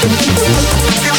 Feel